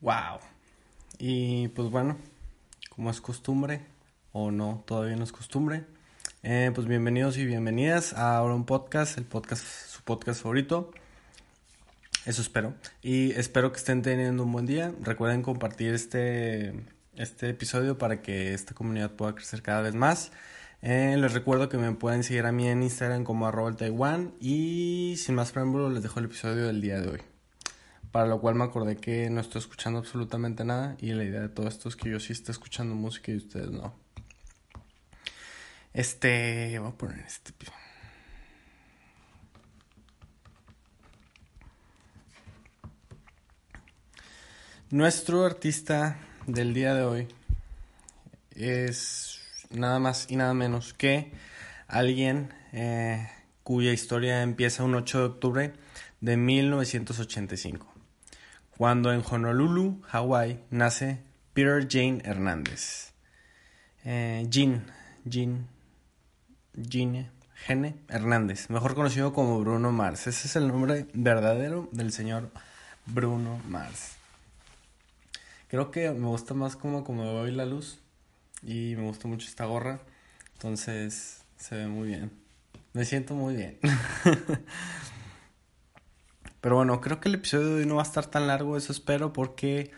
Wow. Y pues bueno, como es costumbre, o no, todavía no es costumbre, eh, pues bienvenidos y bienvenidas a ahora un podcast, el podcast, su podcast favorito. Eso espero. Y espero que estén teniendo un buen día. Recuerden compartir este, este episodio para que esta comunidad pueda crecer cada vez más. Eh, les recuerdo que me pueden seguir a mí en Instagram como arroba el Taiwan. Y sin más preámbulo, les dejo el episodio del día de hoy. Para lo cual me acordé que no estoy escuchando absolutamente nada. Y la idea de todo esto es que yo sí esté escuchando música y ustedes no. Este. Voy a poner este. Nuestro artista del día de hoy es nada más y nada menos que alguien eh, cuya historia empieza un 8 de octubre de 1985, cuando en Honolulu, Hawái, nace Peter Jane Hernández. Eh, Jean, Jean, Gene, Gene Hernández, mejor conocido como Bruno Mars. Ese es el nombre verdadero del señor Bruno Mars. Creo que me gusta más como, como veo la luz y me gusta mucho esta gorra. Entonces se ve muy bien. Me siento muy bien. Pero bueno, creo que el episodio de hoy no va a estar tan largo, eso espero, porque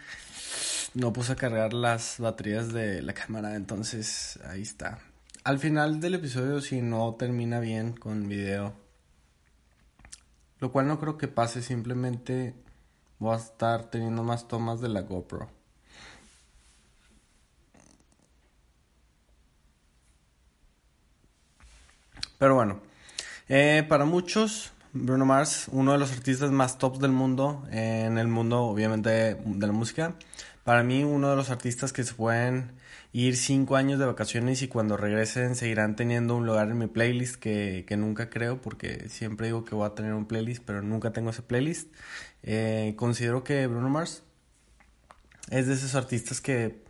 no puse a cargar las baterías de la cámara, entonces ahí está. Al final del episodio, si no termina bien con video, lo cual no creo que pase, simplemente voy a estar teniendo más tomas de la GoPro. Pero bueno, eh, para muchos, Bruno Mars, uno de los artistas más tops del mundo, en el mundo obviamente de la música. Para mí, uno de los artistas que se pueden ir cinco años de vacaciones y cuando regresen seguirán teniendo un lugar en mi playlist que, que nunca creo porque siempre digo que voy a tener un playlist, pero nunca tengo ese playlist. Eh, considero que Bruno Mars es de esos artistas que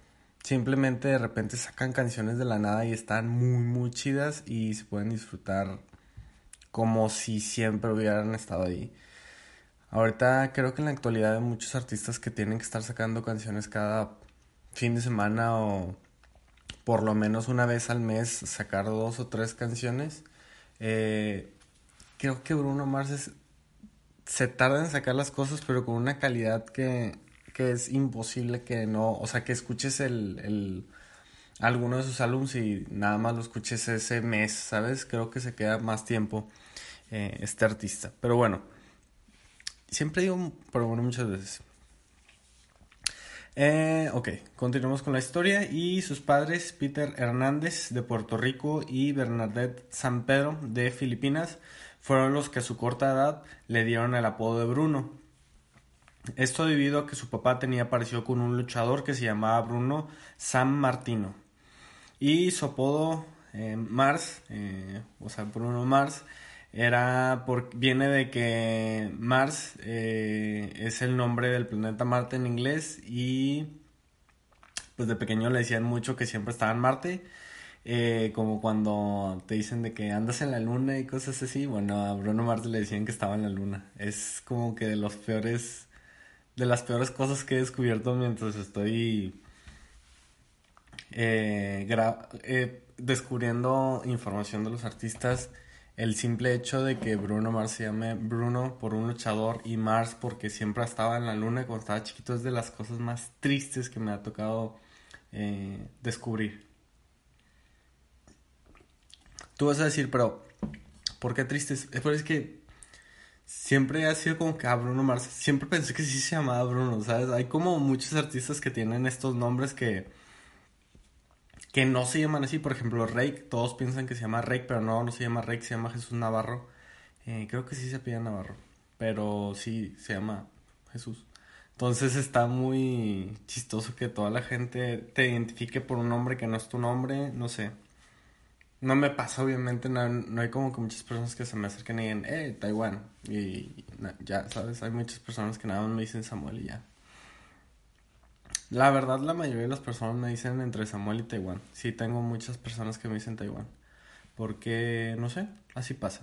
simplemente de repente sacan canciones de la nada y están muy, muy chidas y se pueden disfrutar como si siempre hubieran estado ahí. Ahorita creo que en la actualidad hay muchos artistas que tienen que estar sacando canciones cada fin de semana o por lo menos una vez al mes sacar dos o tres canciones. Eh, creo que Bruno Mars se tarda en sacar las cosas, pero con una calidad que que es imposible que no, o sea, que escuches el, el alguno de sus álbumes y nada más lo escuches ese mes, ¿sabes? Creo que se queda más tiempo eh, este artista. Pero bueno, siempre digo, pero bueno, muchas veces. Eh, ok, continuamos con la historia y sus padres, Peter Hernández de Puerto Rico y Bernadette San Pedro de Filipinas, fueron los que a su corta edad le dieron el apodo de Bruno. Esto debido a que su papá tenía parecido con un luchador que se llamaba Bruno San Martino. Y su apodo eh, Mars, eh, o sea, Bruno Mars, era por, viene de que Mars eh, es el nombre del planeta Marte en inglés y pues de pequeño le decían mucho que siempre estaba en Marte. como cuando te dicen de que andas en la luna y cosas así, bueno, a Bruno Mars le decían que estaba en la luna. Es como que de los peores de las peores cosas que he descubierto mientras estoy eh, eh, descubriendo información de los artistas. El simple hecho de que Bruno Mars se llame Bruno por un luchador y Mars porque siempre estaba en la luna cuando estaba chiquito es de las cosas más tristes que me ha tocado eh, descubrir. Tú vas a decir, pero ¿por qué tristes? Es que siempre ha sido como que a Bruno Mars. Siempre pensé que sí se llamaba Bruno, ¿sabes? Hay como muchos artistas que tienen estos nombres que. Que no se llaman así. Por ejemplo, Rake, todos piensan que se llama Rake, pero no, no se llama Rake, se llama Jesús Navarro. Eh, creo que sí se pide Navarro, pero sí se llama Jesús. Entonces está muy chistoso que toda la gente te identifique por un nombre que no es tu nombre, no sé. No me pasa, obviamente, no, no, hay como que muchas personas que se me acerquen y digan, eh, Taiwán. Y ya, ¿sabes? Hay muchas personas que nada más me dicen Samuel y ya. La verdad, la mayoría de las personas me dicen entre Samuel y Taiwán. Sí, tengo muchas personas que me dicen Taiwán. Porque, no sé, así pasa.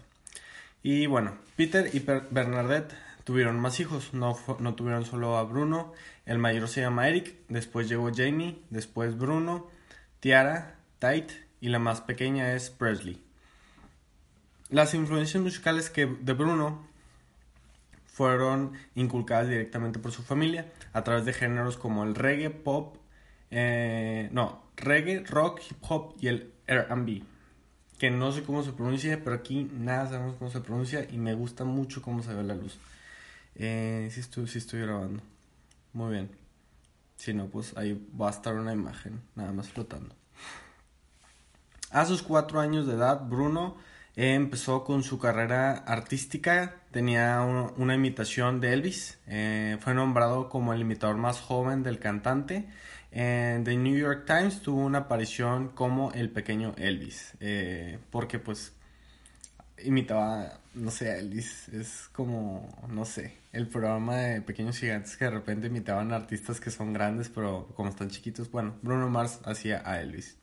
Y bueno, Peter y Bernadette tuvieron más hijos, no, no tuvieron solo a Bruno, el mayor se llama Eric, después llegó Jamie, después Bruno, Tiara, Tate y la más pequeña es Presley. Las influencias musicales que de Bruno fueron inculcadas directamente por su familia a través de géneros como el reggae, pop, eh, no, reggae, rock, hip hop y el R&B que no sé cómo se pronuncia, pero aquí nada sabemos cómo se pronuncia y me gusta mucho cómo se ve la luz. Eh, sí, estoy, estoy grabando. Muy bien. Si no, pues ahí va a estar una imagen, nada más flotando. A sus cuatro años de edad, Bruno empezó con su carrera artística. Tenía una imitación de Elvis. Eh, fue nombrado como el imitador más joven del cantante en The New York Times tuvo una aparición como el pequeño Elvis, eh, porque pues imitaba, no sé, Elvis, es como, no sé, el programa de Pequeños Gigantes que de repente imitaban artistas que son grandes, pero como están chiquitos, bueno, Bruno Mars hacía a Elvis.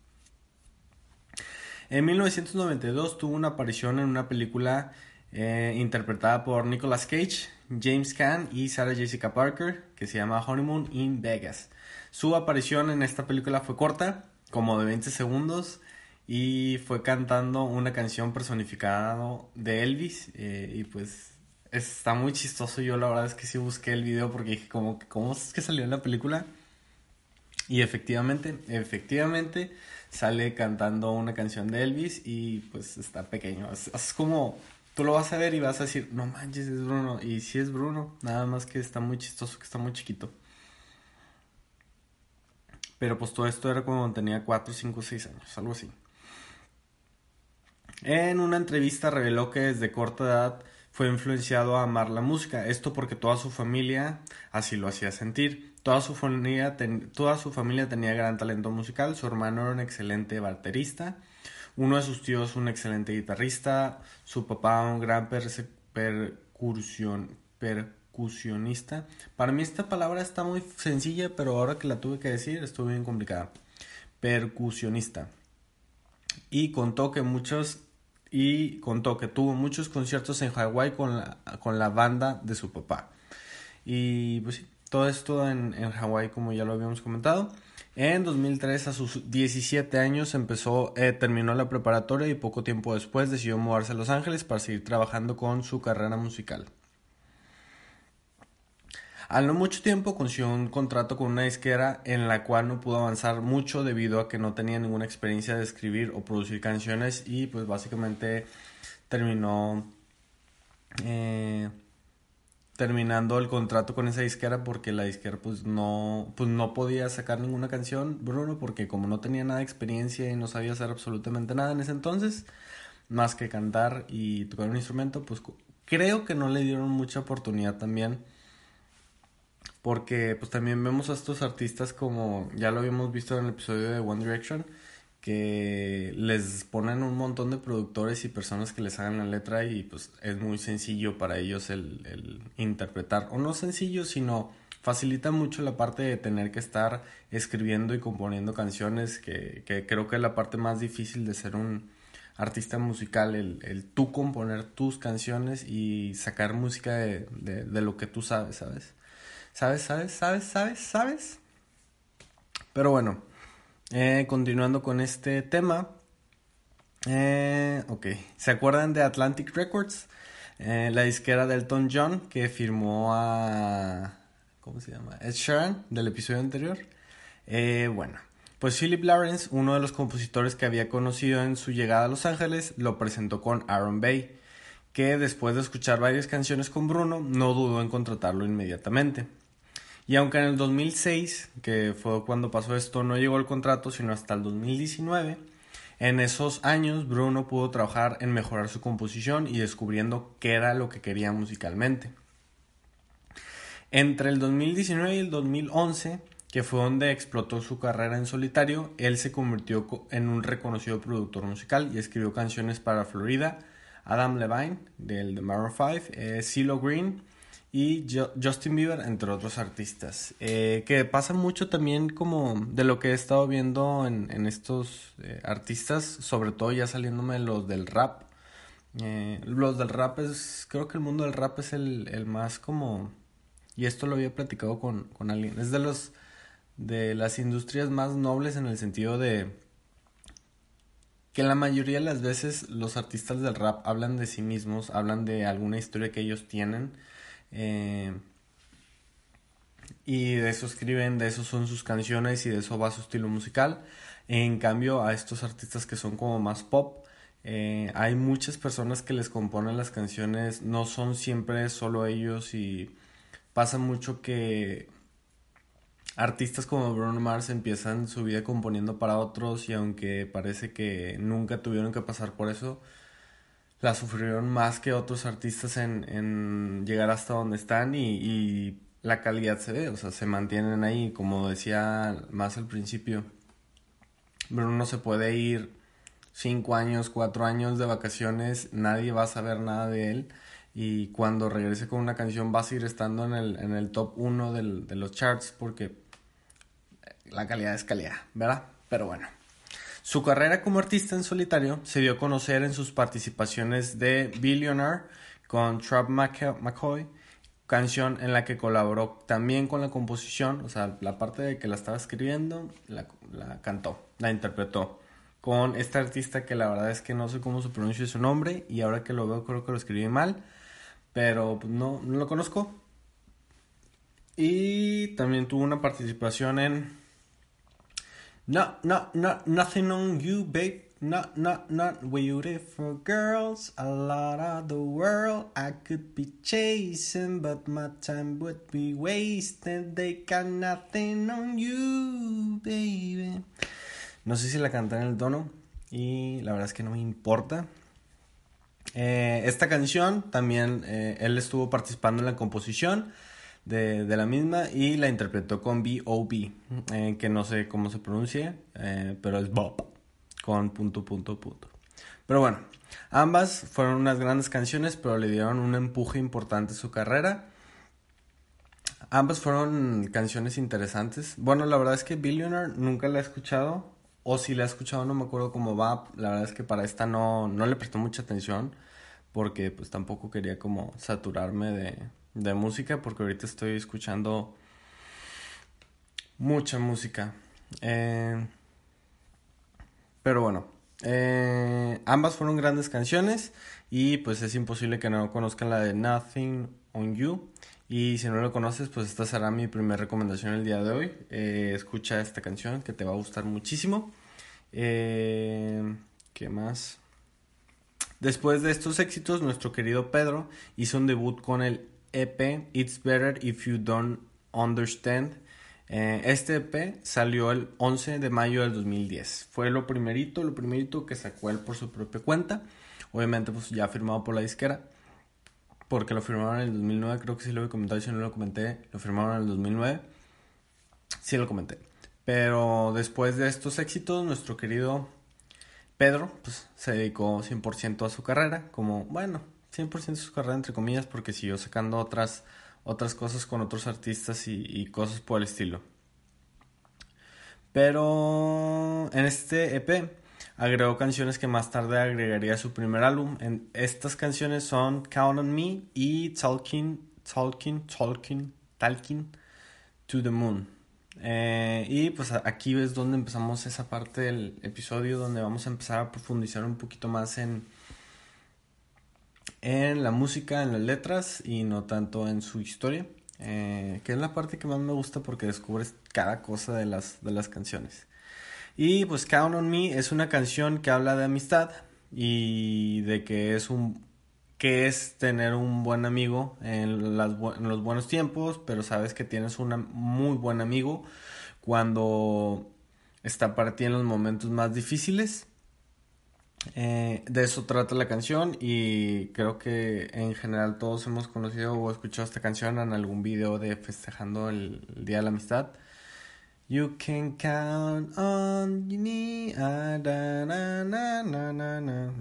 En 1992 tuvo una aparición en una película eh, interpretada por Nicolas Cage, James Caan y Sarah Jessica Parker, que se llama Honeymoon in Vegas. Su aparición en esta película fue corta, como de 20 segundos, y fue cantando una canción personificada de Elvis, eh, y pues está muy chistoso. Yo la verdad es que sí busqué el video porque dije, como, ¿cómo es que salió en la película? Y efectivamente, efectivamente sale cantando una canción de Elvis y pues está pequeño. Es, es, como, tú lo vas a ver y vas a decir, no manches, es Bruno. Y sí es Bruno, nada más que está muy chistoso, que está muy chiquito. Pero pues todo esto era cuando tenía 4, 5, 6 años, algo así. En una entrevista reveló que desde corta edad fue influenciado a amar la música. Esto porque toda su familia así lo hacía sentir. Toda su, familia toda su familia tenía gran talento musical. Su hermano era un excelente baterista. Uno de sus tíos un excelente guitarrista. Su papá un gran percusionista. Para mí esta palabra está muy sencilla, pero ahora que la tuve que decir estuvo bien complicada. Percusionista. Y contó que muchos y contó que tuvo muchos conciertos en Hawái con la, con la banda de su papá. Y pues todo esto en, en Hawái como ya lo habíamos comentado. En 2003 a sus 17 años empezó, eh, terminó la preparatoria y poco tiempo después decidió mudarse a Los Ángeles para seguir trabajando con su carrera musical. Al no mucho tiempo consiguió un contrato con una disquera en la cual no pudo avanzar mucho debido a que no tenía ninguna experiencia de escribir o producir canciones y pues básicamente terminó eh, terminando el contrato con esa disquera porque la disquera pues no pues no podía sacar ninguna canción Bruno porque como no tenía nada de experiencia y no sabía hacer absolutamente nada en ese entonces más que cantar y tocar un instrumento pues creo que no le dieron mucha oportunidad también porque pues también vemos a estos artistas como ya lo habíamos visto en el episodio de One Direction que les ponen un montón de productores y personas que les hagan la letra y pues es muy sencillo para ellos el, el interpretar. O no sencillo sino facilita mucho la parte de tener que estar escribiendo y componiendo canciones que, que creo que es la parte más difícil de ser un artista musical el, el tú componer tus canciones y sacar música de, de, de lo que tú sabes sabes ¿Sabes, sabes, sabes, sabes, sabes? Pero bueno, eh, continuando con este tema. Eh, ok, ¿se acuerdan de Atlantic Records? Eh, la disquera de Elton John que firmó a... ¿Cómo se llama? Ed Sheeran del episodio anterior. bueno, pues Philip Lawrence, uno de los compositores que había conocido en su llegada a Los Ángeles, lo presentó con Aaron Bay, que después de escuchar varias canciones con Bruno, no dudó en contratarlo inmediatamente. Y aunque en el 2006, que fue cuando pasó esto, no llegó el contrato, sino hasta el 2019, en esos años Bruno pudo trabajar en mejorar su composición y descubriendo qué era lo que quería musicalmente. Entre el 2019 y el 2011, que fue donde explotó su carrera en solitario, él se convirtió en un reconocido productor musical y escribió canciones para Florida, Adam Levine del The Maroon 5, eh, CeeLo Green, y Justin Bieber, entre otros artistas. Eh, que pasa mucho también como de lo que he estado viendo en, estos eh, artistas, sobre todo ya saliéndome los del rap, Eh, los del rap es, creo que el mundo del rap es el, el más como, y esto lo había platicado con, con alguien, es de los, de las industrias más nobles en el sentido de que la mayoría de las veces los artistas del rap hablan de sí mismos, hablan de alguna historia que ellos tienen. Eh, y de eso escriben, de eso son sus canciones y de eso va su estilo musical. En cambio, a estos artistas que son como más pop, eh, hay muchas personas que les componen las canciones, no son siempre solo ellos y pasa mucho que artistas como Bruno Mars empiezan su vida componiendo para otros y aunque parece que nunca tuvieron que pasar por eso, la sufrieron más que otros artistas en, en llegar hasta donde están y, y la calidad se ve, o sea, se mantienen ahí, como decía más al principio. Bruno se puede ir cinco años, cuatro años de vacaciones, nadie va a saber nada de él y cuando regrese con una canción va a seguir estando en el, en el top uno del, de los charts porque la calidad es calidad, ¿verdad? Pero bueno. Su carrera como artista en solitario se dio a conocer en sus participaciones de Billionaire con Trap McCoy, canción en la que colaboró también con la composición, o sea, la parte de que la estaba escribiendo, la, cantó, la interpretó con este artista que la verdad es que no sé cómo se pronuncia su nombre y ahora que lo veo creo que lo escribí mal, pero pues, no, no lo conozco. Y también tuvo una participación en No, no, no, nothing on you, babe. Not, not, not beautiful girls. A lot of the world I could be chasing, but my time would be wasted. They got nothing on you, baby. No sé si la canté en el tono y la verdad es que no me importa. Eh, esta canción también eh, él estuvo participando en la composición de, de, la misma y la interpretó con B.O.B., eh, que no sé cómo se pronuncia, eh, pero es Bob, con punto, punto, punto. Pero bueno, ambas fueron unas grandes canciones, pero le dieron un empuje importante a su carrera. Ambas fueron canciones interesantes. Bueno, la verdad es que Billionaire nunca la he escuchado. O si la he escuchado no me acuerdo cómo va. La verdad es que para esta no, no le prestó mucha atención. Porque pues tampoco quería como saturarme de, de música porque ahorita estoy escuchando mucha música. Eh, pero bueno, eh, ambas fueron grandes canciones y pues es imposible que no conozcan la de Nothing on You. Y si no lo conoces, pues esta será mi primera recomendación el día de hoy. Eh, escucha esta canción que te va a gustar muchísimo. ¿Qué más? Después de estos éxitos, nuestro querido Pedro hizo un debut con el EP It's Better If You Don't Understand. Eh, este EP salió el 11 de mayo del 2010. Fue lo primerito, lo primerito que sacó él por su propia cuenta. Obviamente pues ya firmado por la disquera. Porque lo firmaron en el 2009, creo que sí lo he comentado, si no lo comenté, lo firmaron en el 2009. Sí lo comenté. Pero después de estos éxitos, nuestro querido Pedro pues, se dedicó 100% a su carrera, como, bueno, 100% su carrera entre comillas porque siguió sacando otras, otras cosas con otros artistas y, cosas por el estilo. Pero en este EP agregó canciones que más tarde agregaría a su primer álbum. Estas canciones son Count on Me y Talking, Talking, Talking, Talking to the Moon. Eh, y pues aquí es donde empezamos esa parte del episodio donde vamos a empezar a profundizar un poquito más en, en la música, en las letras y no tanto en su historia, eh, que es la parte que más me gusta porque descubres cada cosa de las, de las canciones. Y pues Count on Me es una canción que habla de amistad y de que es un que es tener un buen amigo en, los buenos tiempos, pero sabes que tienes un muy buen amigo cuando está para ti en los momentos más difíciles eh, de eso trata la canción y creo que en general todos hemos conocido o escuchado esta canción en algún video de festejando el, Día de la Amistad. You can count on me. Ah, la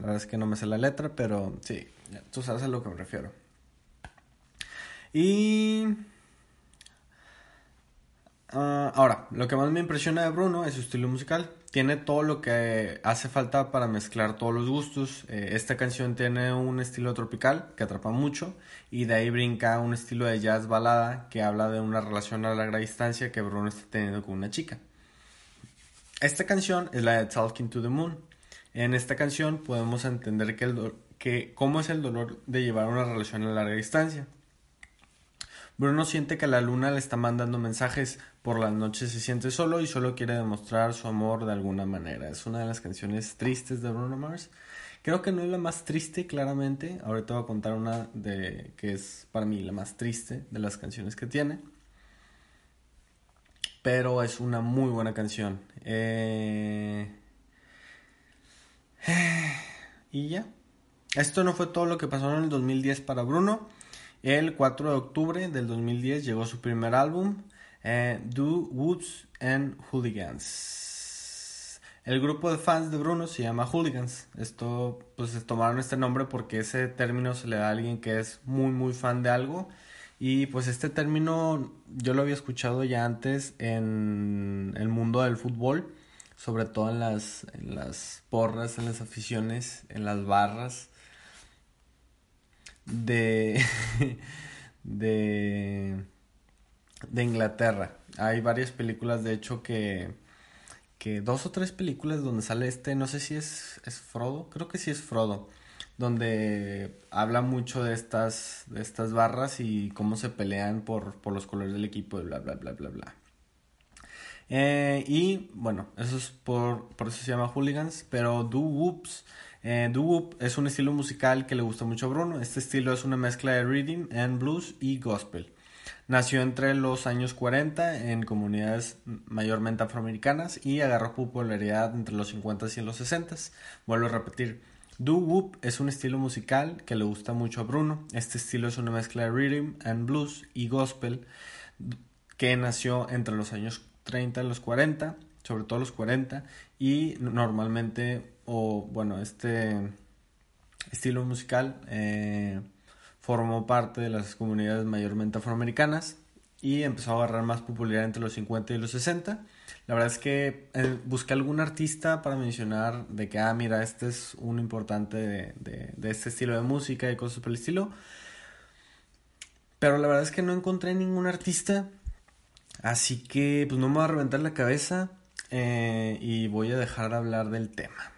verdad es que no me sé la letra, pero sí, tú sabes a lo que me refiero. Y Ah, ahora, lo que más me impresiona de Bruno es su estilo musical. Tiene todo lo que hace falta para mezclar todos los gustos. Eh, esta canción tiene un estilo tropical que atrapa mucho y de ahí brinca un estilo de jazz balada que habla de una relación a larga distancia que Bruno está teniendo con una chica. Esta canción es la de Talking to the Moon. En esta canción podemos entender que, el que cómo es el dolor de llevar una relación a larga distancia. Bruno siente que la luna le está mandando mensajes, por las noches se siente solo y solo quiere demostrar su amor de alguna manera. Es una de las canciones tristes de Bruno Mars. Creo que no es la más triste, claramente. Ahorita voy a contar una de que es para mí la más triste de las canciones que tiene. Pero es una muy buena canción. Eh, y ya. Esto no fue todo lo que pasó en el 2010 para Bruno. El 4 de octubre del 2010 llegó su primer álbum, eh, Do Woods and Hooligans. El grupo de fans de Bruno se llama Hooligans. Esto, pues tomaron este nombre porque ese término se le da a alguien que es muy, muy fan de algo. Y pues este término yo lo había escuchado ya antes en el mundo del fútbol, sobre todo en las, en las porras, en las aficiones, en las barras de, de, de Inglaterra. Hay varias películas, de hecho, que, que dos o tres películas donde sale este, no sé si es, es Frodo, creo que sí es Frodo, donde habla mucho de estas, de estas barras y cómo se pelean por, por los colores del equipo y bla, bla, bla, bla, bla. Eh, y bueno, eso es por, por eso se llama Hooligans, pero Do Whoops eh, doo es un estilo musical que le gusta mucho a Bruno. Este estilo es una mezcla de reading and blues y gospel. Nació entre los años 40 en comunidades mayormente afroamericanas y agarró popularidad entre los 50 y los 60. Vuelvo a repetir, doo wop es un estilo musical que le gusta mucho a Bruno. Este estilo es una mezcla de rhythm and blues y gospel que nació entre los años 30 y los 40, sobre todo los 40, y normalmente o bueno, este estilo musical eh, formó parte de las comunidades mayormente afroamericanas y empezó a agarrar más popularidad entre los 50 y los 60. La verdad es que eh, busqué algún artista para mencionar de que, ah, mira, este es un importante de, de, este estilo de música y cosas por el estilo. Pero la verdad es que no encontré ningún artista. Así que pues no me voy a reventar la cabeza eh, y voy a dejar de hablar del tema.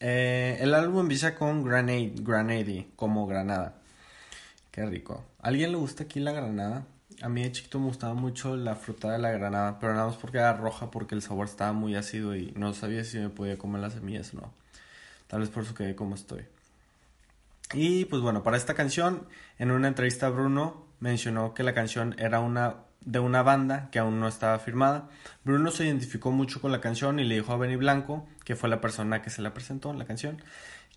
Eh, el álbum empieza con Granade, Granady, como granada. Qué rico. ¿A alguien le gusta aquí la granada? A mí de chiquito me gustaba mucho la fruta de la granada, pero nada más porque era roja, porque el sabor estaba muy ácido y no sabía si me podía comer las semillas o no. Tal vez por eso quedé como estoy. Y pues bueno, para esta canción, en una entrevista Bruno mencionó que la canción era una de una banda que aún no estaba firmada. Bruno se identificó mucho con la canción y le dijo a Benny Blanco, que fue la persona que se la presentó en la canción,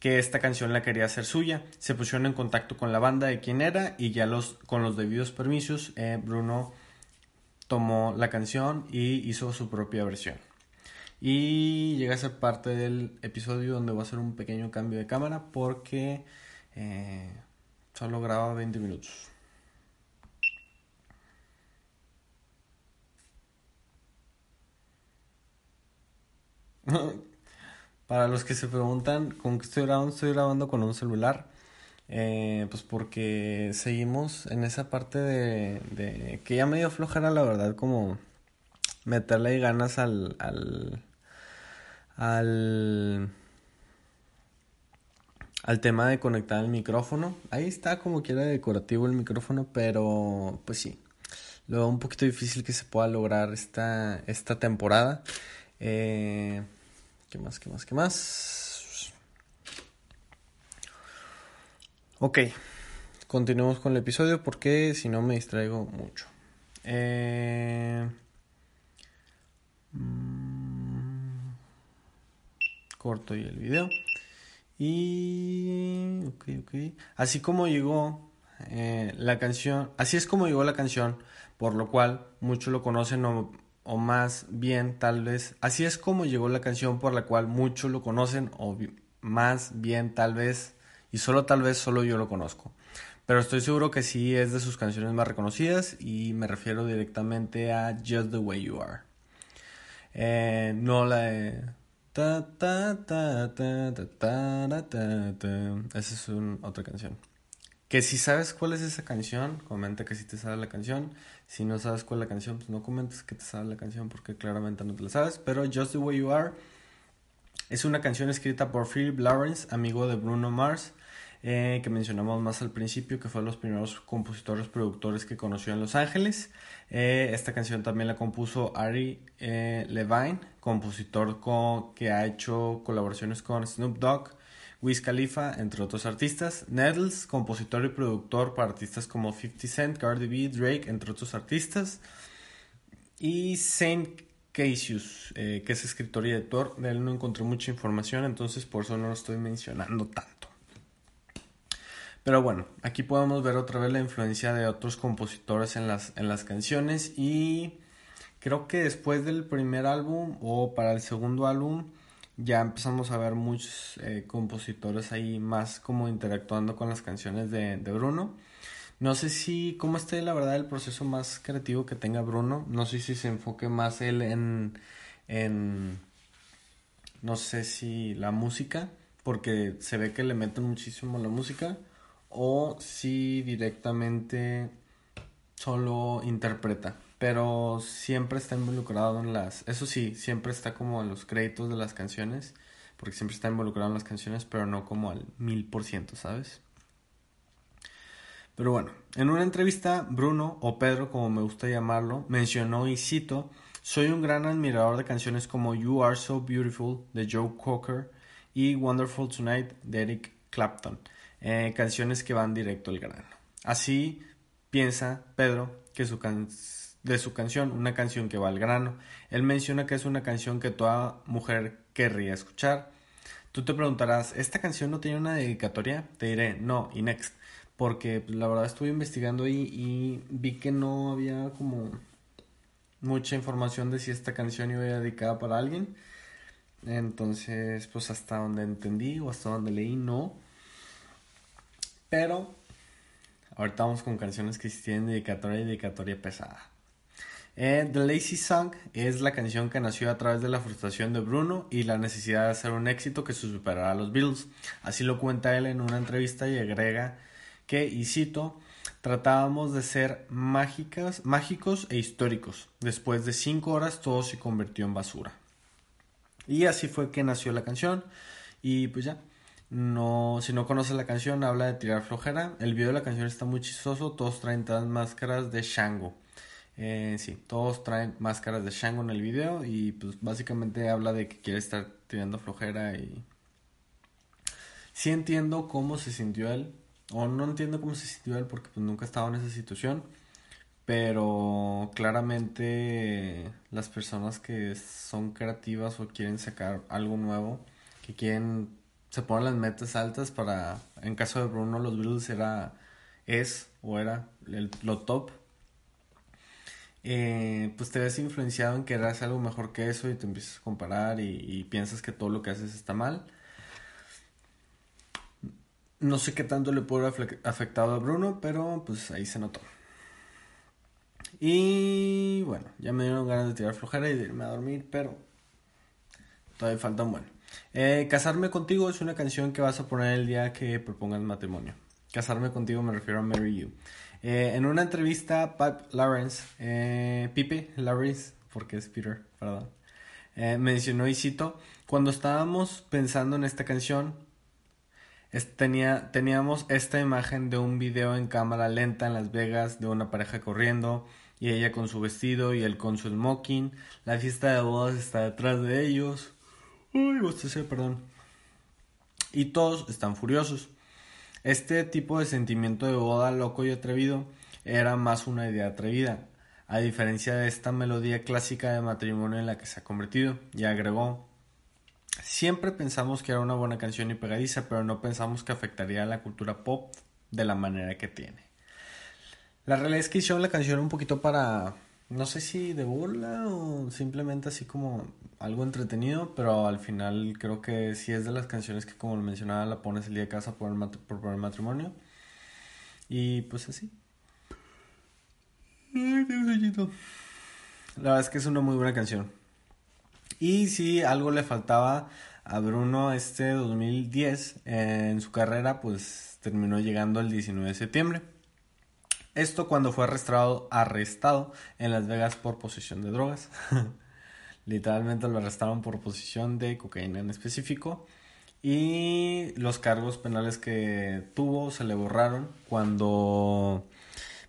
que esta canción la quería hacer suya. Se pusieron en contacto con la banda de quién era y ya los, con los debidos permisos, eh, Bruno tomó la canción y hizo su propia versión. Y llega a ser parte del episodio donde va a hacer un pequeño cambio de cámara porque eh, solo graba 20 minutos. Para los que se preguntan con qué estoy grabando, estoy grabando con un celular. Eh, pues porque seguimos en esa parte de, que ya medio flojera la verdad como meterle ganas al al al al tema de conectar el micrófono ahí está como quiera decorativo el micrófono pero pues sí lo veo un poquito difícil que se pueda lograr esta esta temporada eh, ¿Qué más? ¿Qué más? ¿Qué más? Ok, continuemos con el episodio porque si no me distraigo mucho. Eh, mm, corto y el video. Y... Ok, ok. Así como llegó eh, la canción, así es como llegó la canción, por lo cual muchos lo conocen o o más bien tal vez, así es como llegó la canción por la cual muchos lo conocen, o más bien tal vez, y solo tal vez solo yo lo conozco. pero estoy seguro que sí es de sus canciones más reconocidas y me refiero directamente a Just the Way You Are. Eh, no la de... Ta, ta, ta. Esa es otra canción. Que si sabes cuál es esa canción, comenta que si te sabes la canción. Si no sabes cuál es la canción, pues no comentes que te sabes la canción porque claramente no te la sabes. Pero Just the Way You Are es una canción escrita por Philip Lawrence, amigo de Bruno Mars, eh, que mencionamos más al principio, que fue los primeros compositores productores que conoció en Los Ángeles. Eh, esta canción también la compuso Ari eh, Levine, compositor que ha hecho colaboraciones con Snoop Dogg, Wiz Khalifa, entre otros artistas. Nettles, compositor y productor para artistas como 50 Cent, Cardi B, Drake, entre otros artistas. Y Saint Casius, eh, que es escritor y editor. De él no encontré mucha información, entonces por eso no lo estoy mencionando tanto. Pero bueno, aquí podemos ver otra vez la influencia de otros compositores en las, en las canciones y creo que después del primer álbum o para el segundo álbum ya empezamos a ver muchos eh, compositores ahí más como interactuando con las canciones de, de Bruno. No sé si, cómo esté la verdad el proceso más creativo que tenga Bruno. No sé si se enfoque más él en, en no sé si la música, porque se ve que le meten muchísimo la música, o si directamente solo interpreta. Pero siempre está involucrado en las... Eso sí, siempre está como en los créditos de las canciones, porque siempre está involucrado en las canciones, pero no como al mil por ciento, ¿sabes? Pero bueno, en una entrevista, Bruno, o Pedro como me gusta llamarlo, mencionó y cito, soy un gran admirador de canciones como You Are So Beautiful de Joe Cocker y Wonderful Tonight de Eric Clapton, eh, canciones que van directo al grano. Así piensa Pedro que su de su canción, una canción que va al grano. Él menciona que es una canción que toda mujer querría escuchar. Tú te preguntarás, ¿esta canción no tiene una dedicatoria? Te diré, no, y next porque pues, la verdad estuve investigando y, y, vi que no había como mucha información de si esta canción iba dedicada para alguien. Entonces, pues hasta donde entendí o hasta donde leí, no. Pero ahorita vamos con canciones que sí tienen dedicatoria y dedicatoria pesada. Eh, The Lazy Song es la canción que nació a través de la frustración de Bruno y la necesidad de hacer un éxito que superara a los Beatles. Así lo cuenta él en una entrevista y agrega que, y cito, tratábamos de ser mágicas, mágicos e históricos. Después de cinco horas todo se convirtió en basura. Y así fue que nació la canción. Y pues ya, no, si no conoces la canción, habla de tirar flojera. El video de la canción está muy chistoso. Todos traen todas máscaras de Shango. Eh, sí, todos traen máscaras de Shango en el video. Y pues básicamente habla de que quiere estar tirando flojera. Y sí entiendo cómo se sintió él o no entiendo cómo se sintió él porque pues, nunca estaba en esa situación, pero claramente las personas que son creativas o quieren sacar algo nuevo, que quieren, se ponen las metas altas para, en caso de Bruno, los Beatles era, es o era el, lo top. Eh, pues te ves influenciado en querer hacer algo mejor que eso y te empiezas a comparar y piensas que todo lo que haces está mal no sé qué tanto le pudo haber afectado a Bruno, pero pues ahí se notó. Y bueno, ya me dieron ganas de tirar flojera y de irme a dormir, pero todavía falta un bueno. Eh, Casarme contigo es una canción que vas a poner el día que propongas matrimonio. Casarme contigo me refiero a Marry You. Eh, en una entrevista, Pat Lawrence, eh, Pipe Lawrence, porque es Peter, perdón, mencionó y cito, cuando estábamos pensando en esta canción, tenía, teníamos esta imagen de un video en cámara lenta en Las Vegas de una pareja corriendo y ella con su vestido y él con su smoking. La fiesta de bodas está detrás de ellos. Uy, perdón. Y todos están furiosos. Este tipo de sentimiento de boda loco y atrevido era más una idea atrevida, a diferencia de esta melodía clásica de matrimonio en la que se ha convertido, y agregó Siempre pensamos que era una buena canción y pegadiza, pero no pensamos que afectaría a la cultura pop de la manera que tiene. La realidad es que hicieron la canción un poquito para, no sé si de burla o simplemente así como algo entretenido, pero al final creo que sí es de las canciones que como lo mencionaba la pones el día de casa por el, por el matrimonio. Y pues así. La verdad es que es una muy buena canción. Y si algo le faltaba a Bruno este 2010 en su carrera, pues terminó llegando el 19 de septiembre. Esto cuando fue arrestado, arrestado en Las Vegas por posesión de drogas. Literalmente lo arrestaron por posesión de cocaína en específico. Y los cargos penales que tuvo se le borraron cuando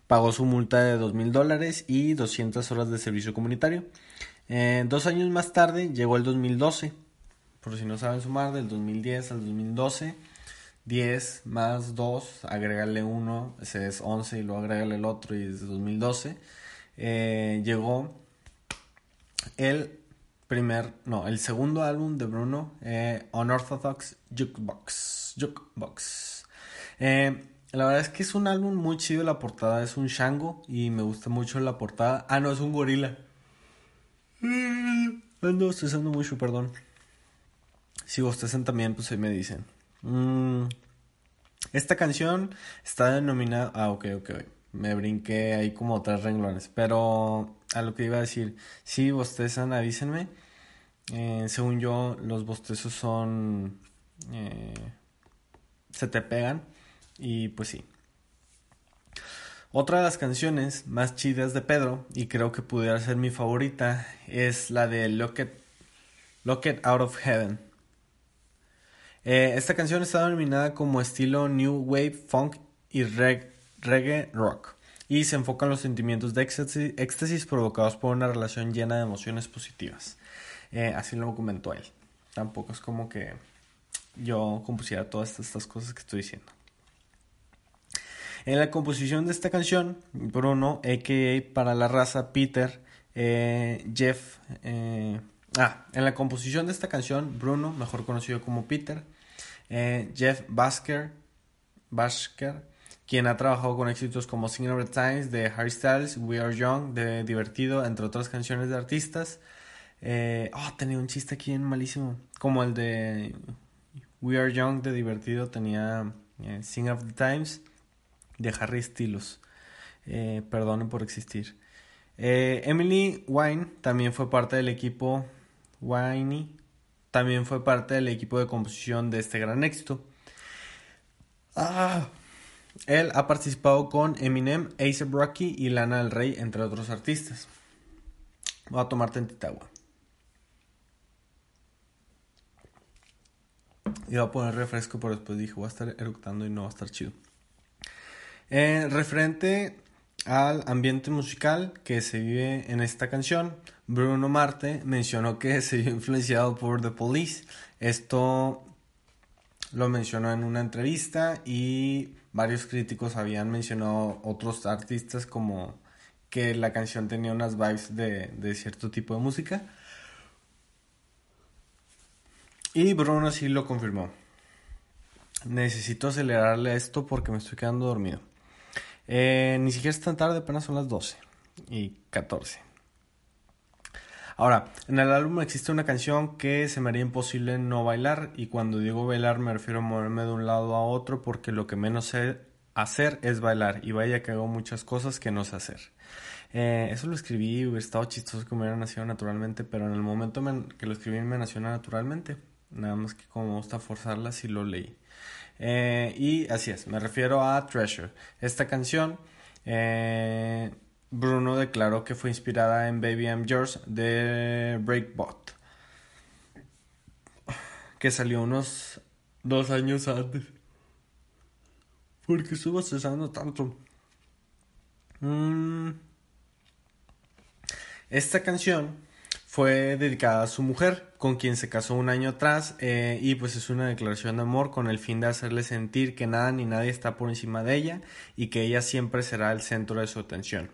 pagó su multa de dos mil dólares y 200 horas de servicio comunitario. Eh, dos años más tarde llegó el 2012. Por si no saben sumar, del 2010 al 2012 10 más 2, agrégale 1, ese es 11 y luego agrégale el otro y es 2012. Eh, llegó el primer, no, el segundo álbum de Bruno, eh, Unorthodox Jukebox. Jukebox. Eh, la verdad es que es un álbum muy chido, la portada es un Shango y me gusta mucho la portada. Ah, no, es un gorila. Ando estresando mucho, perdón. Si bostezan también, pues ahí me dicen. Mm, esta canción está denominada. Ah, ok, ok. Me brinqué ahí como tres renglones. Pero a lo que iba a decir. Si bostezan, avísenme. Eh, según yo, los bostezos son. Eh, se te pegan. Y pues sí. Otra de las canciones más chidas de Pedro, y creo que pudiera ser mi favorita, es la de Lock Out of Heaven. Eh, esta canción está denominada como estilo New Wave, Funk y Reggae Rock y se enfoca en los sentimientos de éxtasis, provocados por una relación llena de emociones positivas. Eh, así lo comentó él. Tampoco es como que yo compusiera todas estas cosas que estoy diciendo. En la composición de esta canción, Bruno, a.k.a. para la raza Peter, eh, Jeff, ah, en la composición de esta canción, Bruno, mejor conocido como Peter, eh, Jeff Basker, Basker, quien ha trabajado con éxitos como Singing of the Times de Harry Styles, We Are Young de Divertido, entre otras canciones de artistas. Eh, oh, tenía un chiste aquí en malísimo, como el de We Are Young de Divertido, tenía eh, Sing of the Times de Harry Styles. Eh, por existir. Emily Wine también fue parte del equipo Winey también fue parte del equipo de composición de este gran éxito. Ah, él ha participado con Eminem, Ace Rocky y Lana del Rey, entre otros artistas. Voy a tomar tantita agua. Iba a poner refresco, pero después dije, voy a estar eructando y no va a estar chido. Eh, referente al ambiente musical que se vive en esta canción, Bruno Marte mencionó que se vio influenciado por The Police. Esto lo mencionó en una entrevista y varios críticos habían mencionado otros artistas como que la canción tenía unas vibes de, de cierto tipo de música. Y Bruno sí lo confirmó. Necesito acelerarle esto porque me estoy quedando dormido. Eh, ni siquiera es tan tarde, apenas son las 12 y 14. Ahora, en el álbum existe una canción que se me haría imposible no bailar y cuando digo bailar me refiero a moverme de un lado a otro porque lo que menos sé hacer es bailar y vaya que hago muchas cosas que no sé hacer. Eh, eso lo escribí hubiera estado chistoso que me hubiera nacido naturalmente, pero en el momento que lo escribí me nació naturalmente. Nada más que como me gusta forzarla si lo leí. Eh, y así es, me refiero a Treasure. Esta canción, eh, Bruno declaró que fue inspirada en Baby I'm Yours de Breakbot, que salió unos dos años antes. Porque estuvo cesando tanto. Mm. Esta canción fue dedicada a su mujer, con quien se casó un año atrás, eh, y pues es una declaración de amor con el fin de hacerle sentir que nada ni nadie está por encima de ella y que ella siempre será el centro de su atención.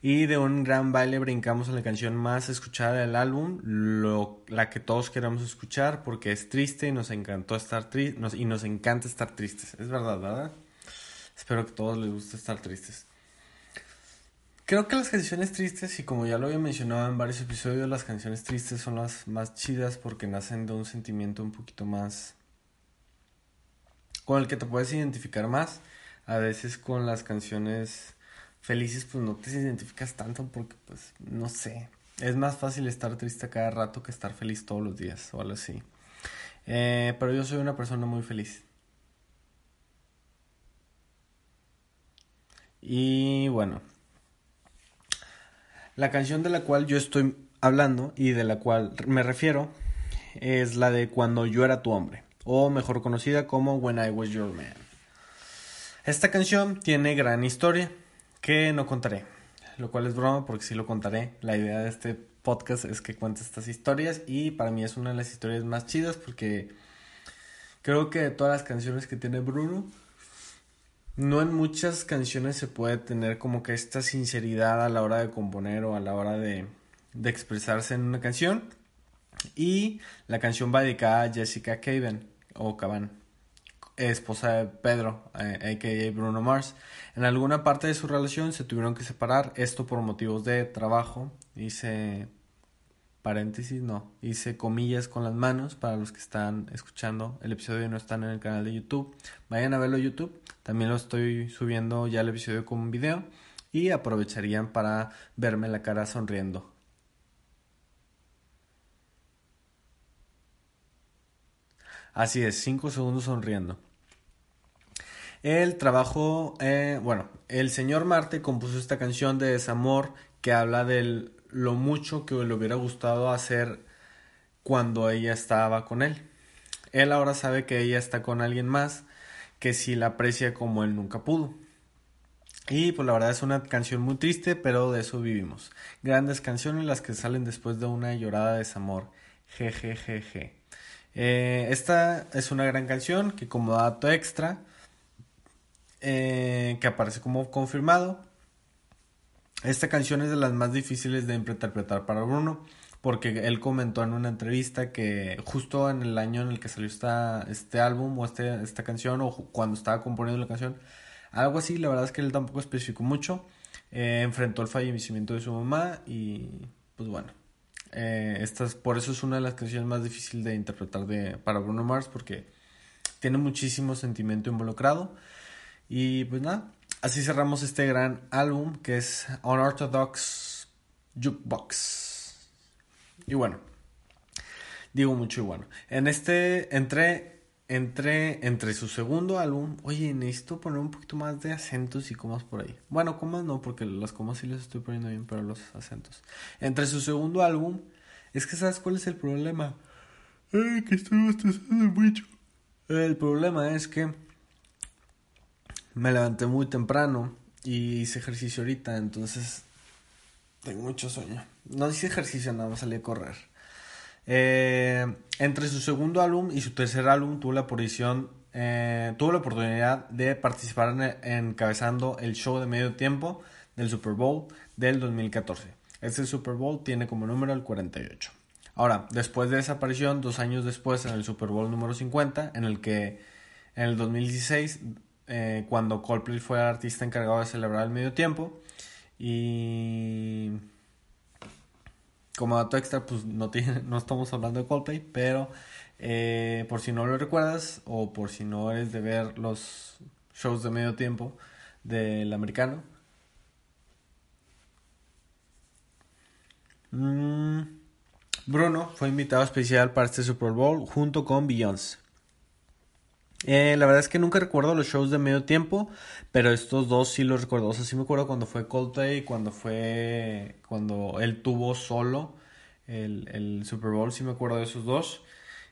Y de un gran baile brincamos a la canción más escuchada del álbum, lo, la que todos queremos escuchar porque es triste y nos encantó estar tristes y nos encanta estar tristes. Es verdad, ¿verdad? Espero que a todos les guste estar tristes. Creo que las canciones tristes, y como ya lo había mencionado en varios episodios, las canciones tristes son las más chidas porque nacen de un sentimiento un poquito más con el que te puedes identificar más. a veces con las canciones felices pues no te identificas tanto porque pues no sé, es más fácil estar triste cada rato que estar feliz todos los días o algo así. Eh, pero yo soy una persona muy feliz. Y bueno, la canción de la cual yo estoy hablando y de la cual me refiero es la de Cuando yo era tu hombre, o mejor conocida como When I Was Your Man. Esta canción tiene gran historia que no contaré, lo cual es broma porque sí lo contaré. La idea de este podcast es que cuente estas historias y para mí es una de las historias más chidas porque creo que de todas las canciones que tiene Bruno, no en muchas canciones se puede tener como que esta sinceridad a la hora de componer o a la hora de, expresarse en una canción. Y la canción va dedicada a Jessica Caven o Caban esposa de Pedro, a.k.a. Eh, Bruno Mars. En alguna parte de su relación se tuvieron que separar, esto por motivos de trabajo. Hice paréntesis, no, hice comillas con las manos para los que están escuchando el episodio y no están en el canal de YouTube. Vayan a verlo YouTube, también lo estoy subiendo ya el episodio como un video y aprovecharían para verme la cara sonriendo. Así es, 5 segundos sonriendo. El trabajo, eh, bueno, el señor Marte compuso esta canción de desamor que habla de lo mucho que le hubiera gustado hacer cuando ella estaba con él. Él ahora sabe que ella está con alguien más que sí la aprecia como él nunca pudo. Y pues la verdad es una canción muy triste, pero de eso vivimos. Grandes canciones las que salen después de una llorada de desamor. Jejejeje. Eh, esta es una gran canción que como dato extra eh, que aparece como confirmado. Esta canción es de las más difíciles de interpretar para Bruno, porque él comentó en una entrevista que justo en el año en el que salió esta, este álbum o este, esta canción, o cuando estaba componiendo la canción, algo así, la verdad es que él tampoco especificó mucho, eh, enfrentó el fallecimiento de su mamá y pues bueno, eh, por eso es una de las canciones más difíciles de interpretar de, para Bruno Mars, porque tiene muchísimo sentimiento involucrado. Y pues nada, así cerramos este gran álbum que es Unorthodox Jukebox. Y bueno, digo mucho y bueno. En este entré, entré entre su segundo álbum. Oye, necesito poner un poquito más de acentos y comas por ahí. Bueno, comas no, porque las comas sí les estoy poniendo bien, pero los acentos. Entre su segundo álbum, es que sabes cuál es el problema. Que estoy mucho. El problema es que me levanté muy temprano y hice ejercicio ahorita, entonces tengo mucho sueño. No hice ejercicio, nada más salí a correr. Eh, entre su segundo álbum y su tercer álbum tuvo la eh, tuvo la oportunidad de participar en, encabezando el show de medio tiempo del Super Bowl del 2014. Este Super Bowl tiene como número el 48. Ahora, después de esa aparición, dos años después en el Super Bowl número 50, en el que en el 2016 eh, cuando Coldplay fue el artista encargado de celebrar el medio tiempo. Y como dato extra, pues no, tiene, no estamos hablando de Coldplay, pero eh, por si no lo recuerdas o por si no eres de ver los shows de medio tiempo del americano. Mm, Bruno fue invitado especial para este Super Bowl junto con Beyoncé. Eh, la verdad es que nunca recuerdo los shows de medio tiempo, pero estos dos sí los recuerdo. O sea, sí me acuerdo cuando fue Coldplay, cuando fue. cuando él tuvo solo el, el Super Bowl, sí me acuerdo de esos dos.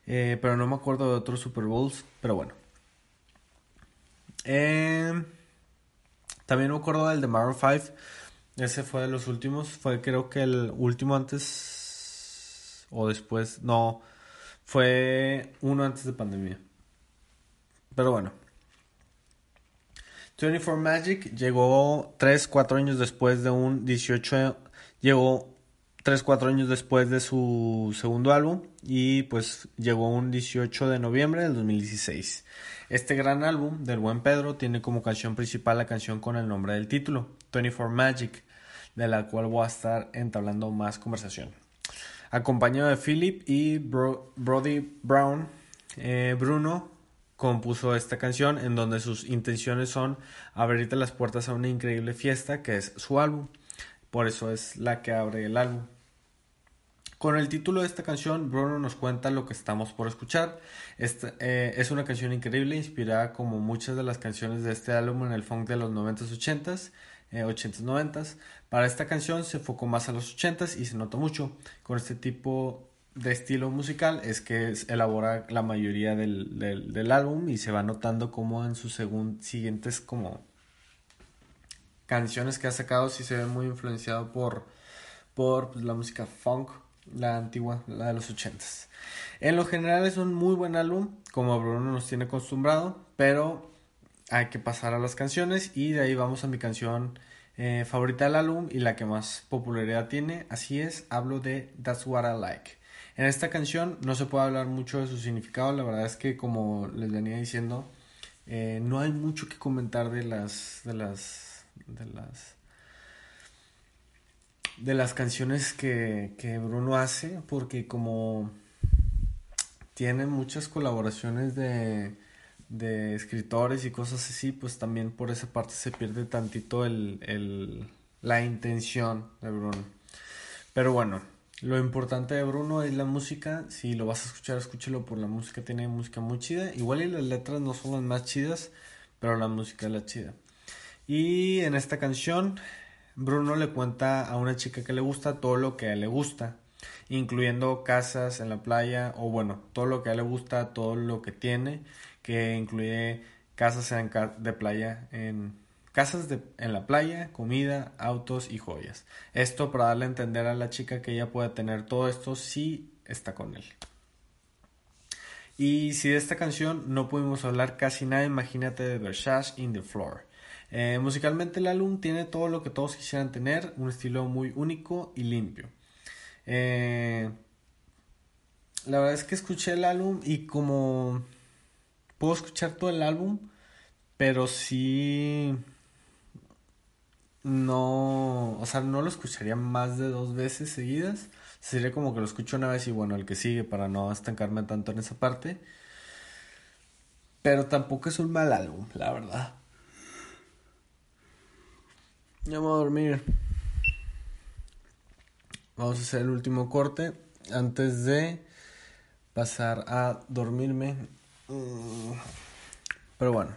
Eh, pero no me acuerdo de otros Super Bowls, pero bueno. Eh, también me acuerdo del de Maroon 5. Ese fue de los últimos. Fue creo que el último antes o después. No, fue uno antes de pandemia. Pero bueno. 24 Magic llegó 3, 4 años después de un 18. Llegó 3, 4 años después de su segundo álbum. Y pues llegó un 18 de noviembre del 2016. Este gran álbum del buen Pedro tiene como canción principal la canción con el nombre del título, 24 Magic, de la cual voy a estar entablando más conversación. Acompañado de Philip y Brody Brown, eh, Bruno compuso esta canción en donde sus intenciones son abrirte las puertas a una increíble fiesta que es su álbum. Por eso es la que abre el álbum. Con el título de esta canción, Bruno nos cuenta lo que estamos por escuchar. Esta, eh, es una canción increíble, inspirada como muchas de las canciones de este álbum en el funk de los 90s, 80s, 80s, 90s. Para esta canción se enfocó más a los 80s y se nota mucho. Con este tipo de estilo musical es que elabora la mayoría del, del, álbum y se va notando como en sus siguientes como canciones que ha sacado sí se ve muy influenciado por, por pues, la música funk, la antigua, la de los ochentas. En lo general es un muy buen álbum, como Bruno nos tiene acostumbrado, pero hay que pasar a las canciones y de ahí vamos a mi canción eh, favorita del álbum y la que más popularidad tiene. Así es, hablo de That's What I Like. En esta canción no se puede hablar mucho de su significado, la verdad es que como les venía diciendo, eh, no hay mucho que comentar de las, de las, de las, de las canciones que, que Bruno hace, porque como tiene muchas colaboraciones de, de escritores y cosas así, pues también por esa parte se pierde tantito el, el, la intención de Bruno. Pero bueno, lo importante de Bruno es la música. Si lo vas a escuchar, escúchalo por la música. Tiene música muy chida. Igual y las letras no son las más chidas, pero la música es la chida. Y en esta canción, Bruno le cuenta a una chica que le gusta todo lo que le gusta, incluyendo casas en la playa, o bueno, todo lo que le gusta, todo lo que tiene, que incluye casas de playa en casas de, en la playa, comida, autos y joyas. Esto para darle a entender a la chica que ella puede tener todo esto si está con él. Y si de esta canción no pudimos hablar casi nada, imagínate de Versace in the Floor. Eh, musicalmente el álbum tiene todo lo que todos quisieran tener, un estilo muy único y limpio. Eh, la verdad es que escuché el álbum y como puedo escuchar todo el álbum, pero sí no, o sea, no lo escucharía más de dos veces seguidas. Sería como que lo escucho una vez y bueno, el que sigue para no estancarme tanto en esa parte. Pero tampoco es un mal álbum, la verdad. Ya me voy a dormir. Vamos a hacer el último corte antes de pasar a dormirme. Mm. Pero bueno.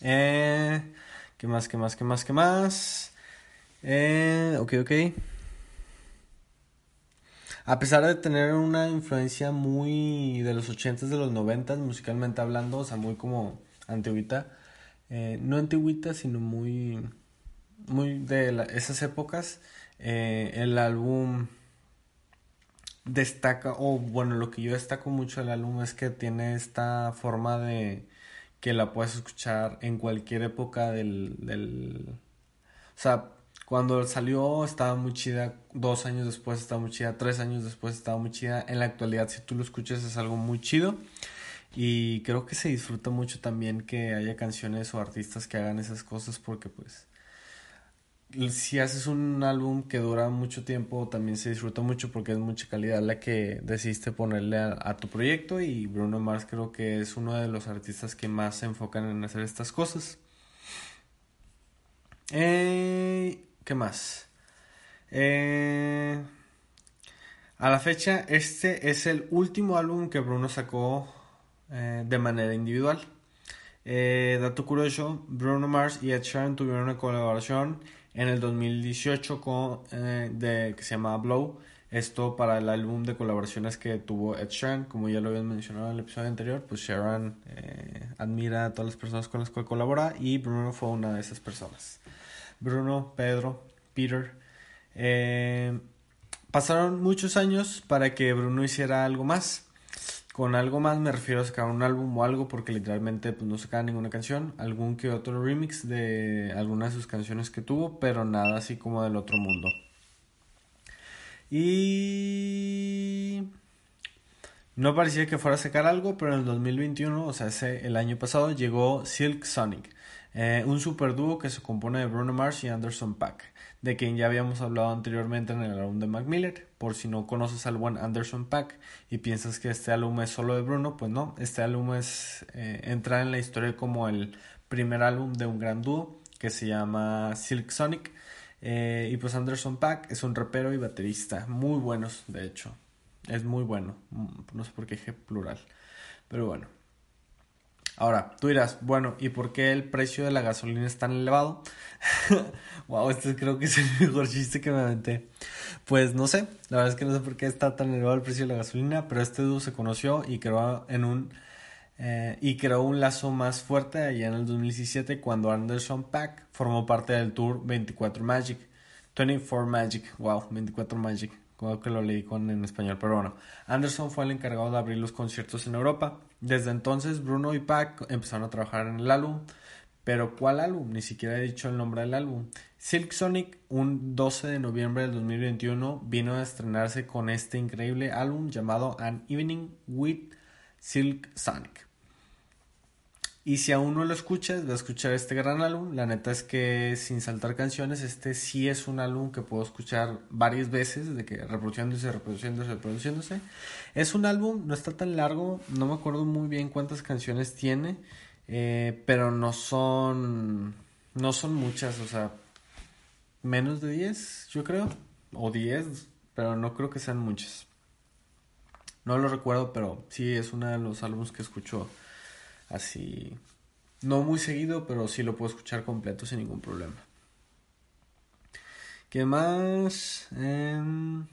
Eh, ¿Qué más, qué más, qué más, qué más? Eh, ok, ok. A pesar de tener una influencia muy de los 80s, de los 90s, musicalmente hablando, o sea, muy como antiguita. Eh, no antiguita, sino muy, muy de esas épocas. Eh, el álbum destaca, o bueno, lo que yo destaco mucho del álbum es que tiene esta forma de que la puedes escuchar en cualquier época del, del... O sea, cuando salió estaba muy chida, dos años después estaba muy chida, tres años después estaba muy chida. En la actualidad, si tú lo escuchas, es algo muy chido. Y creo que se disfruta mucho también que haya canciones o artistas que hagan esas cosas porque pues si haces un álbum que dura mucho tiempo, también se disfruta mucho porque es mucha calidad la que decidiste ponerle a, tu proyecto y Bruno Mars creo que es uno de los artistas que más se enfocan en hacer estas cosas. Eh, ¿Qué más? Eh, a la fecha, este es el último álbum que Bruno sacó eh, de manera individual. dato curioso, Bruno Mars y Ed Sheeran tuvieron una colaboración en el 2018 con, eh, de, que se llama Blow. Esto para el álbum de colaboraciones que tuvo Ed Sheeran, como ya lo habían mencionado en el episodio anterior, pues Sheeran eh, admira a todas las personas con las que colabora y Bruno fue una de esas personas. Bruno, Pedro, Peter. Eh, pasaron muchos años para que Bruno hiciera algo más. Con algo más me refiero a sacar un álbum o algo porque literalmente pues, no sacaba ninguna canción. Algún que otro remix de algunas de sus canciones que tuvo, pero nada así como del otro mundo. Y No parecía que fuera a sacar algo, pero en el 2021, o sea, ese, el año pasado, llegó Silk Sonic, eh, un super dúo que se compone de Bruno Mars y Anderson Paak, de quien ya habíamos hablado anteriormente en el álbum de Mac Miller. Por si no conoces al buen Anderson Paak y piensas que este álbum es solo de Bruno, pues no, este álbum es eh, entra en la historia como el primer álbum de un gran dúo que se llama Silk Sonic. Eh, y pues Anderson Pack es un rapero y baterista, muy buenos de hecho. Es muy bueno. Mm, no sé por qué dije plural. Pero bueno. Ahora, tú dirás, bueno, ¿y por qué el precio de la gasolina es tan elevado? wow, este creo que es el mejor chiste que me aventé. Pues no sé, la verdad es que no sé por qué está tan elevado el precio de la gasolina, pero este dúo se conoció y creó en un eh, y creó un lazo más fuerte allá en el 2017 cuando Anderson Pack formó parte del tour 24 Magic. 24 Magic, wow, 24 Magic, que lo leí con en español, pero bueno. Anderson fue el encargado de abrir los conciertos en Europa. Desde entonces Bruno y Pack empezaron a trabajar en el álbum. Pero ¿cuál álbum? Ni siquiera he dicho el nombre del álbum. Silk Sonic, un 12 de noviembre del 2021, vino a estrenarse con este increíble álbum llamado An Evening with Silk Sonic. Y si aún no lo escuchas, a escuchar este gran álbum. La neta es que sin saltar canciones, este sí es un álbum que puedo escuchar varias veces, de que reproduciéndose, reproduciéndose, reproduciéndose. Es un álbum, no está tan largo, no me acuerdo muy bien cuántas canciones tiene, eh, pero no son, no son muchas, o sea, menos de 10, yo creo, o 10, pero no creo que sean muchas. No lo recuerdo, pero sí es uno de los álbumes que escucho así, no muy seguido, pero sí lo puedo escuchar completo sin ningún problema. ¿Qué más? Em,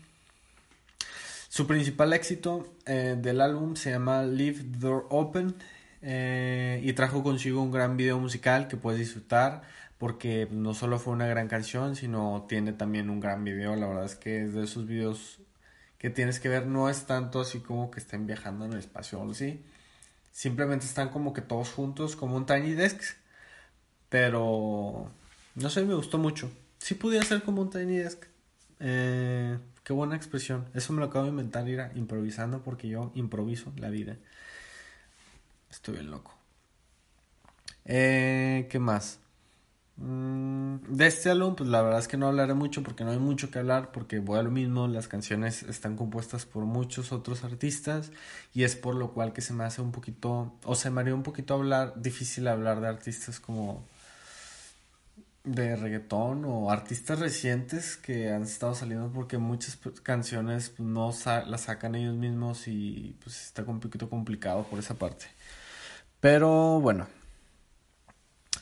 su principal éxito eh, del álbum se llama Leave the Door Open eh, y trajo consigo un gran video musical que puedes disfrutar porque no solo fue una gran canción, sino tiene también un gran video. La verdad es que es de esos videos que tienes que ver, no es tanto así como que estén viajando en el espacio, ¿sí? Simplemente están como que todos juntos, como un Tiny Desk. Pero, no sé, me gustó mucho. Sí pudiera ser como un Tiny Desk. Eh, qué buena expresión. Eso me lo acabo de inventar, ir improvisando porque yo improviso la vida. Estoy bien loco. Eh, ¿Qué más? Mm, de este álbum, pues la verdad es que no hablaré mucho porque no hay mucho que hablar, porque voy a lo mismo, las canciones están compuestas por muchos otros artistas y es por lo cual que se me hace un poquito, o se me haría un poquito hablar, difícil hablar de artistas como de reggaetón o artistas recientes que han estado saliendo porque muchas canciones pues, no las sacan ellos mismos y pues está un poquito complicado por esa parte. Pero bueno,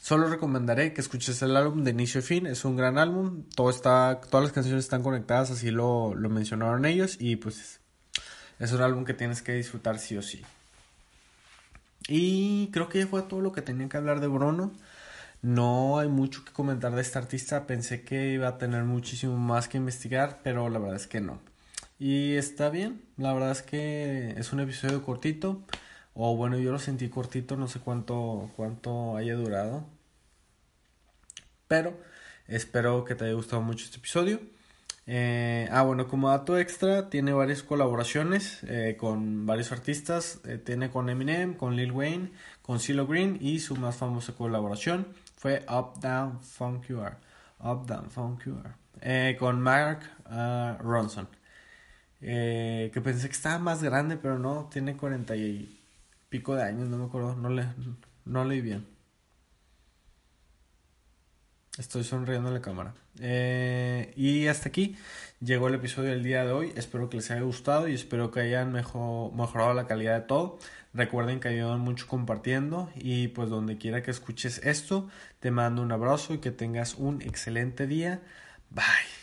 Solo recomendaré que escuches el álbum de inicio a fin. Es un gran álbum. Todo está, todas las canciones están conectadas, así lo, lo mencionaron ellos. Y pues es un álbum que tienes que disfrutar sí o sí. Y creo que ya fue todo lo que tenía que hablar de Bruno. No hay mucho que comentar de este artista. Pensé que iba a tener muchísimo más que investigar, pero la verdad es que no. Y está bien. La verdad es que es un episodio cortito. O bueno, yo lo sentí cortito, no sé cuánto, cuánto haya durado. Pero espero que te haya gustado mucho este episodio. Eh, ah, bueno, como dato extra, tiene varias colaboraciones eh, con varios artistas. Eh, tiene con Eminem, con Lil Wayne, con CeeLo Green y su más famosa colaboración fue Up Down Funk Are. Up Down Funk Are. con Mark uh, Ronson. que pensé que estaba más grande, pero no, tiene 40 y pico de años, no me acuerdo, no, le, no leí bien. Estoy sonriendo en la cámara. Eh, y hasta aquí llegó el episodio del día de hoy. Espero que les haya gustado y espero que hayan mejorado la calidad de todo. Recuerden que ayudan mucho compartiendo y pues donde quiera que escuches esto, te mando un abrazo y que tengas un excelente día. Bye.